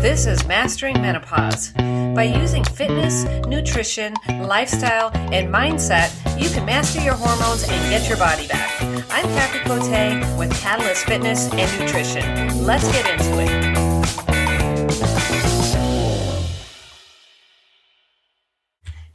This is Mastering Menopause. By using fitness, nutrition, lifestyle, and mindset, you can master your hormones and get your body back. I'm Kathy Cote with Catalyst Fitness and Nutrition. Let's get into it.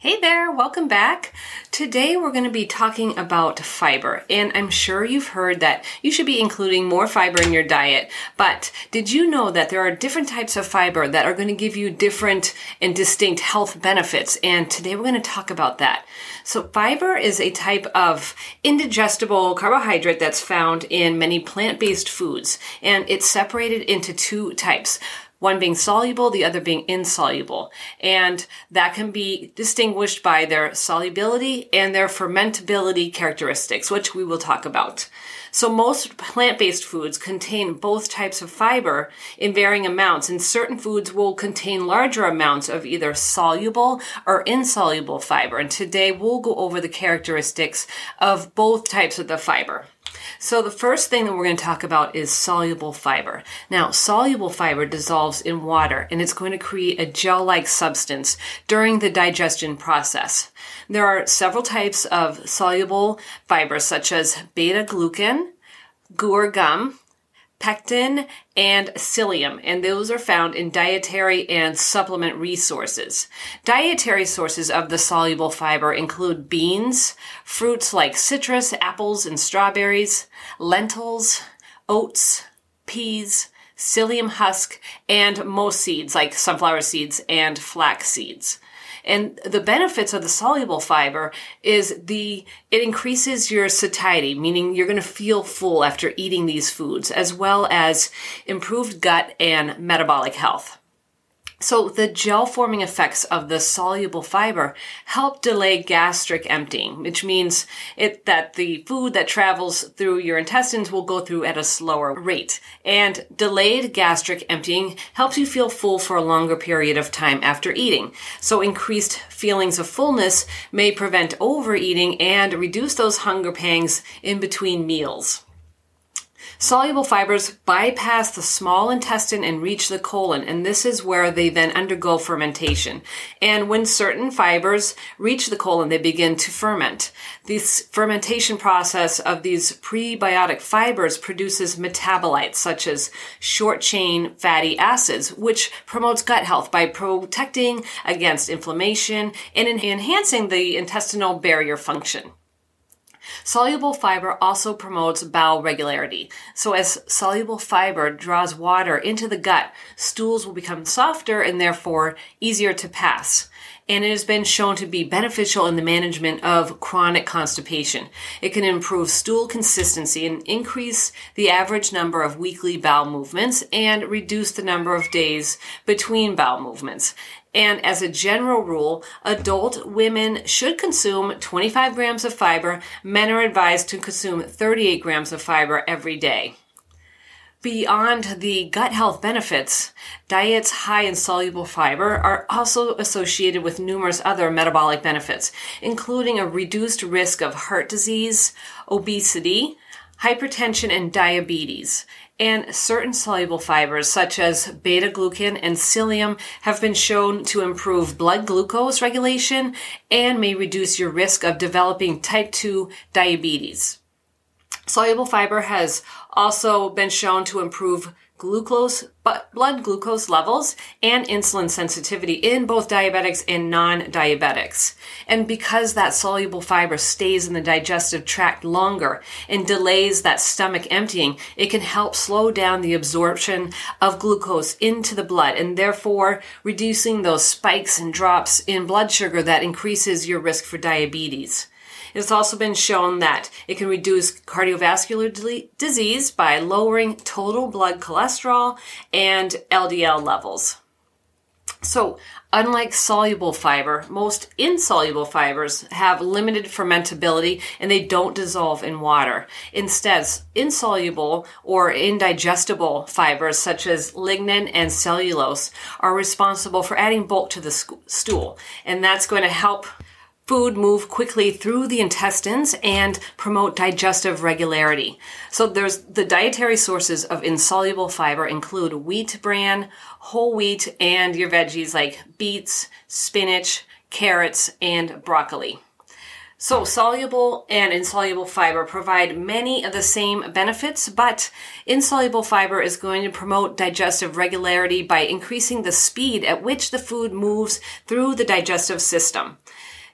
Hey there, welcome back. Today we're going to be talking about fiber, and I'm sure you've heard that you should be including more fiber in your diet. But did you know that there are different types of fiber that are going to give you different and distinct health benefits? And today we're going to talk about that. So fiber is a type of indigestible carbohydrate that's found in many plant-based foods, and it's separated into two types one being soluble, the other being insoluble. And that can be distinguished by their solubility and their fermentability characteristics, which we will talk about. So most plant-based foods contain both types of fiber in varying amounts, and certain foods will contain larger amounts of either soluble or insoluble fiber. And today we'll go over the characteristics of both types of the fiber. So the first thing that we're going to talk about is soluble fiber. Now, soluble fiber dissolves in water and it's going to create a gel-like substance during the digestion process. There are several types of soluble fibers such as beta glucan, guar gum, pectin, and psyllium, and those are found in dietary and supplement resources. Dietary sources of the soluble fiber include beans, fruits like citrus, apples, and strawberries, lentils, oats, peas, psyllium husk, and most seeds like sunflower seeds and flax seeds. And the benefits of the soluble fiber is the, it increases your satiety, meaning you're going to feel full after eating these foods, as well as improved gut and metabolic health. So the gel forming effects of the soluble fiber help delay gastric emptying, which means it, that the food that travels through your intestines will go through at a slower rate. And delayed gastric emptying helps you feel full for a longer period of time after eating. So increased feelings of fullness may prevent overeating and reduce those hunger pangs in between meals. Soluble fibers bypass the small intestine and reach the colon, and this is where they then undergo fermentation. And when certain fibers reach the colon, they begin to ferment. This fermentation process of these prebiotic fibers produces metabolites such as short chain fatty acids, which promotes gut health by protecting against inflammation and enhancing the intestinal barrier function. Soluble fiber also promotes bowel regularity. So as soluble fiber draws water into the gut, stools will become softer and therefore easier to pass and it has been shown to be beneficial in the management of chronic constipation. It can improve stool consistency and increase the average number of weekly bowel movements and reduce the number of days between bowel movements. And as a general rule, adult women should consume 25 grams of fiber. Men are advised to consume 38 grams of fiber every day. Beyond the gut health benefits, diets high in soluble fiber are also associated with numerous other metabolic benefits, including a reduced risk of heart disease, obesity, hypertension, and diabetes. And certain soluble fibers, such as beta glucan and psyllium, have been shown to improve blood glucose regulation and may reduce your risk of developing type 2 diabetes. Soluble fiber has also been shown to improve glucose, blood glucose levels and insulin sensitivity in both diabetics and non-diabetics. And because that soluble fiber stays in the digestive tract longer and delays that stomach emptying, it can help slow down the absorption of glucose into the blood and therefore reducing those spikes and drops in blood sugar that increases your risk for diabetes. It's also been shown that it can reduce cardiovascular disease by lowering total blood cholesterol and LDL levels. So, unlike soluble fiber, most insoluble fibers have limited fermentability and they don't dissolve in water. Instead, insoluble or indigestible fibers such as lignin and cellulose are responsible for adding bulk to the stool. And that's going to help food move quickly through the intestines and promote digestive regularity. So there's the dietary sources of insoluble fiber include wheat bran, whole wheat, and your veggies like beets, spinach, carrots, and broccoli. So, soluble and insoluble fiber provide many of the same benefits, but insoluble fiber is going to promote digestive regularity by increasing the speed at which the food moves through the digestive system.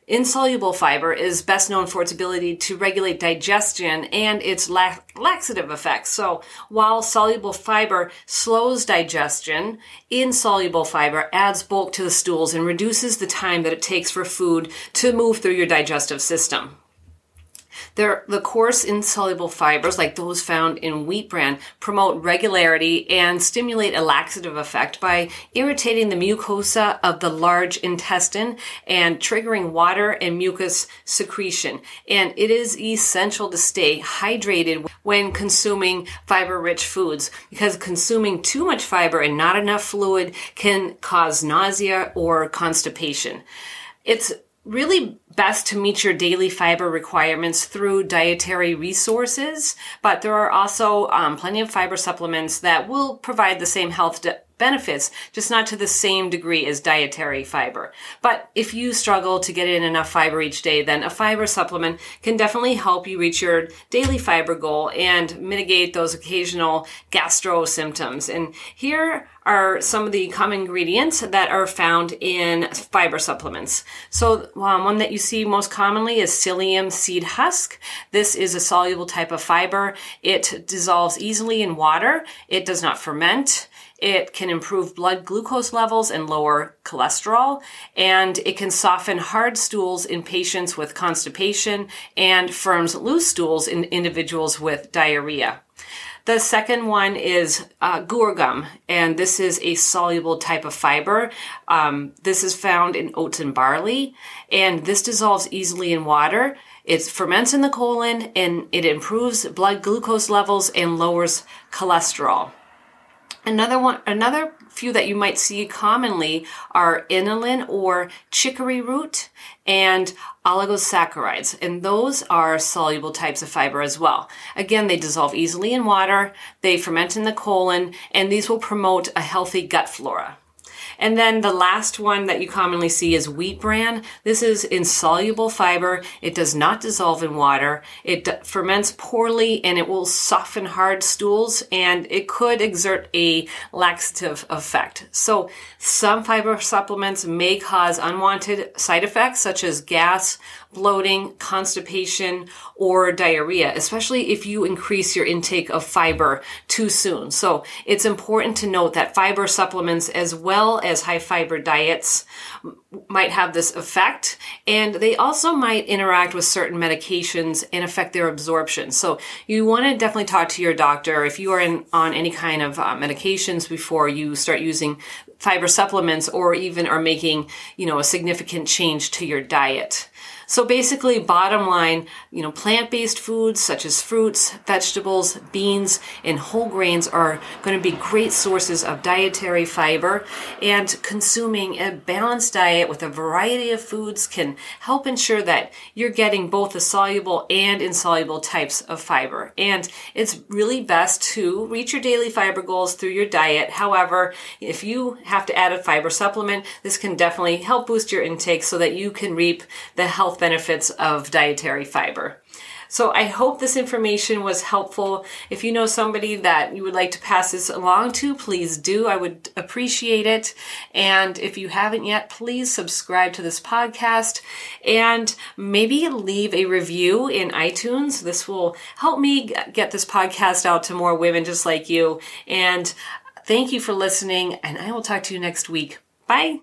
Insoluble fiber is best known for its ability to regulate digestion and its laxative effects. So while soluble fiber slows digestion, insoluble fiber adds bulk to the stools and reduces the time that it takes for food to move through your digestive system. They're, the coarse insoluble fibers, like those found in wheat bran, promote regularity and stimulate a laxative effect by irritating the mucosa of the large intestine and triggering water and mucus secretion. And it is essential to stay hydrated when consuming fiber rich foods because consuming too much fiber and not enough fluid can cause nausea or constipation. It's really best to meet your daily fiber requirements through dietary resources, but there are also um, plenty of fiber supplements that will provide the same health benefits, just not to the same degree as dietary fiber. But if you struggle to get in enough fiber each day, then a fiber supplement can definitely help you reach your daily fiber goal and mitigate those occasional gastro symptoms. And here are some of the common ingredients that are found in fiber supplements. So um, one that you see most commonly is psyllium seed husk. This is a soluble type of fiber. It dissolves easily in water. It does not ferment. It can improve blood glucose levels and lower cholesterol, and it can soften hard stools in patients with constipation and firms loose stools in individuals with diarrhea. The second one is uh, gum, and this is a soluble type of fiber. Um, this is found in oats and barley, and this dissolves easily in water. It ferments in the colon, and it improves blood glucose levels and lowers cholesterol. Another one, another few that you might see commonly are inulin or chicory root and oligosaccharides. And those are soluble types of fiber as well. Again, they dissolve easily in water, they ferment in the colon, and these will promote a healthy gut flora. And then the last one that you commonly see is wheat bran. This is insoluble fiber. It does not dissolve in water. It ferments poorly and it will soften hard stools and it could exert a laxative effect. So some fiber supplements may cause unwanted side effects such as gas, bloating, constipation, or diarrhea, especially if you increase your intake of fiber too soon. So it's important to note that fiber supplements as well as high fiber diets might have this effect and they also might interact with certain medications and affect their absorption. So you want to definitely talk to your doctor if you are in, on any kind of uh, medications before you start using fiber supplements or even are making, you know, a significant change to your diet. So basically, bottom line, you know, plant-based foods such as fruits, vegetables, beans, and whole grains are going to be great sources of dietary fiber. And consuming a balanced diet with a variety of foods can help ensure that you're getting both the soluble and insoluble types of fiber. And it's really best to reach your daily fiber goals through your diet. However, if you have to add a fiber supplement, this can definitely help boost your intake so that you can reap the benefits of dietary fiber. So I hope this information was helpful. If you know somebody that you would like to pass this along to, please do. I would appreciate it. And if you haven't yet, please subscribe to this podcast and maybe leave a review in iTunes. This will help me get this podcast out to more women just like you. And thank you for listening, and I will talk to you next week. Bye.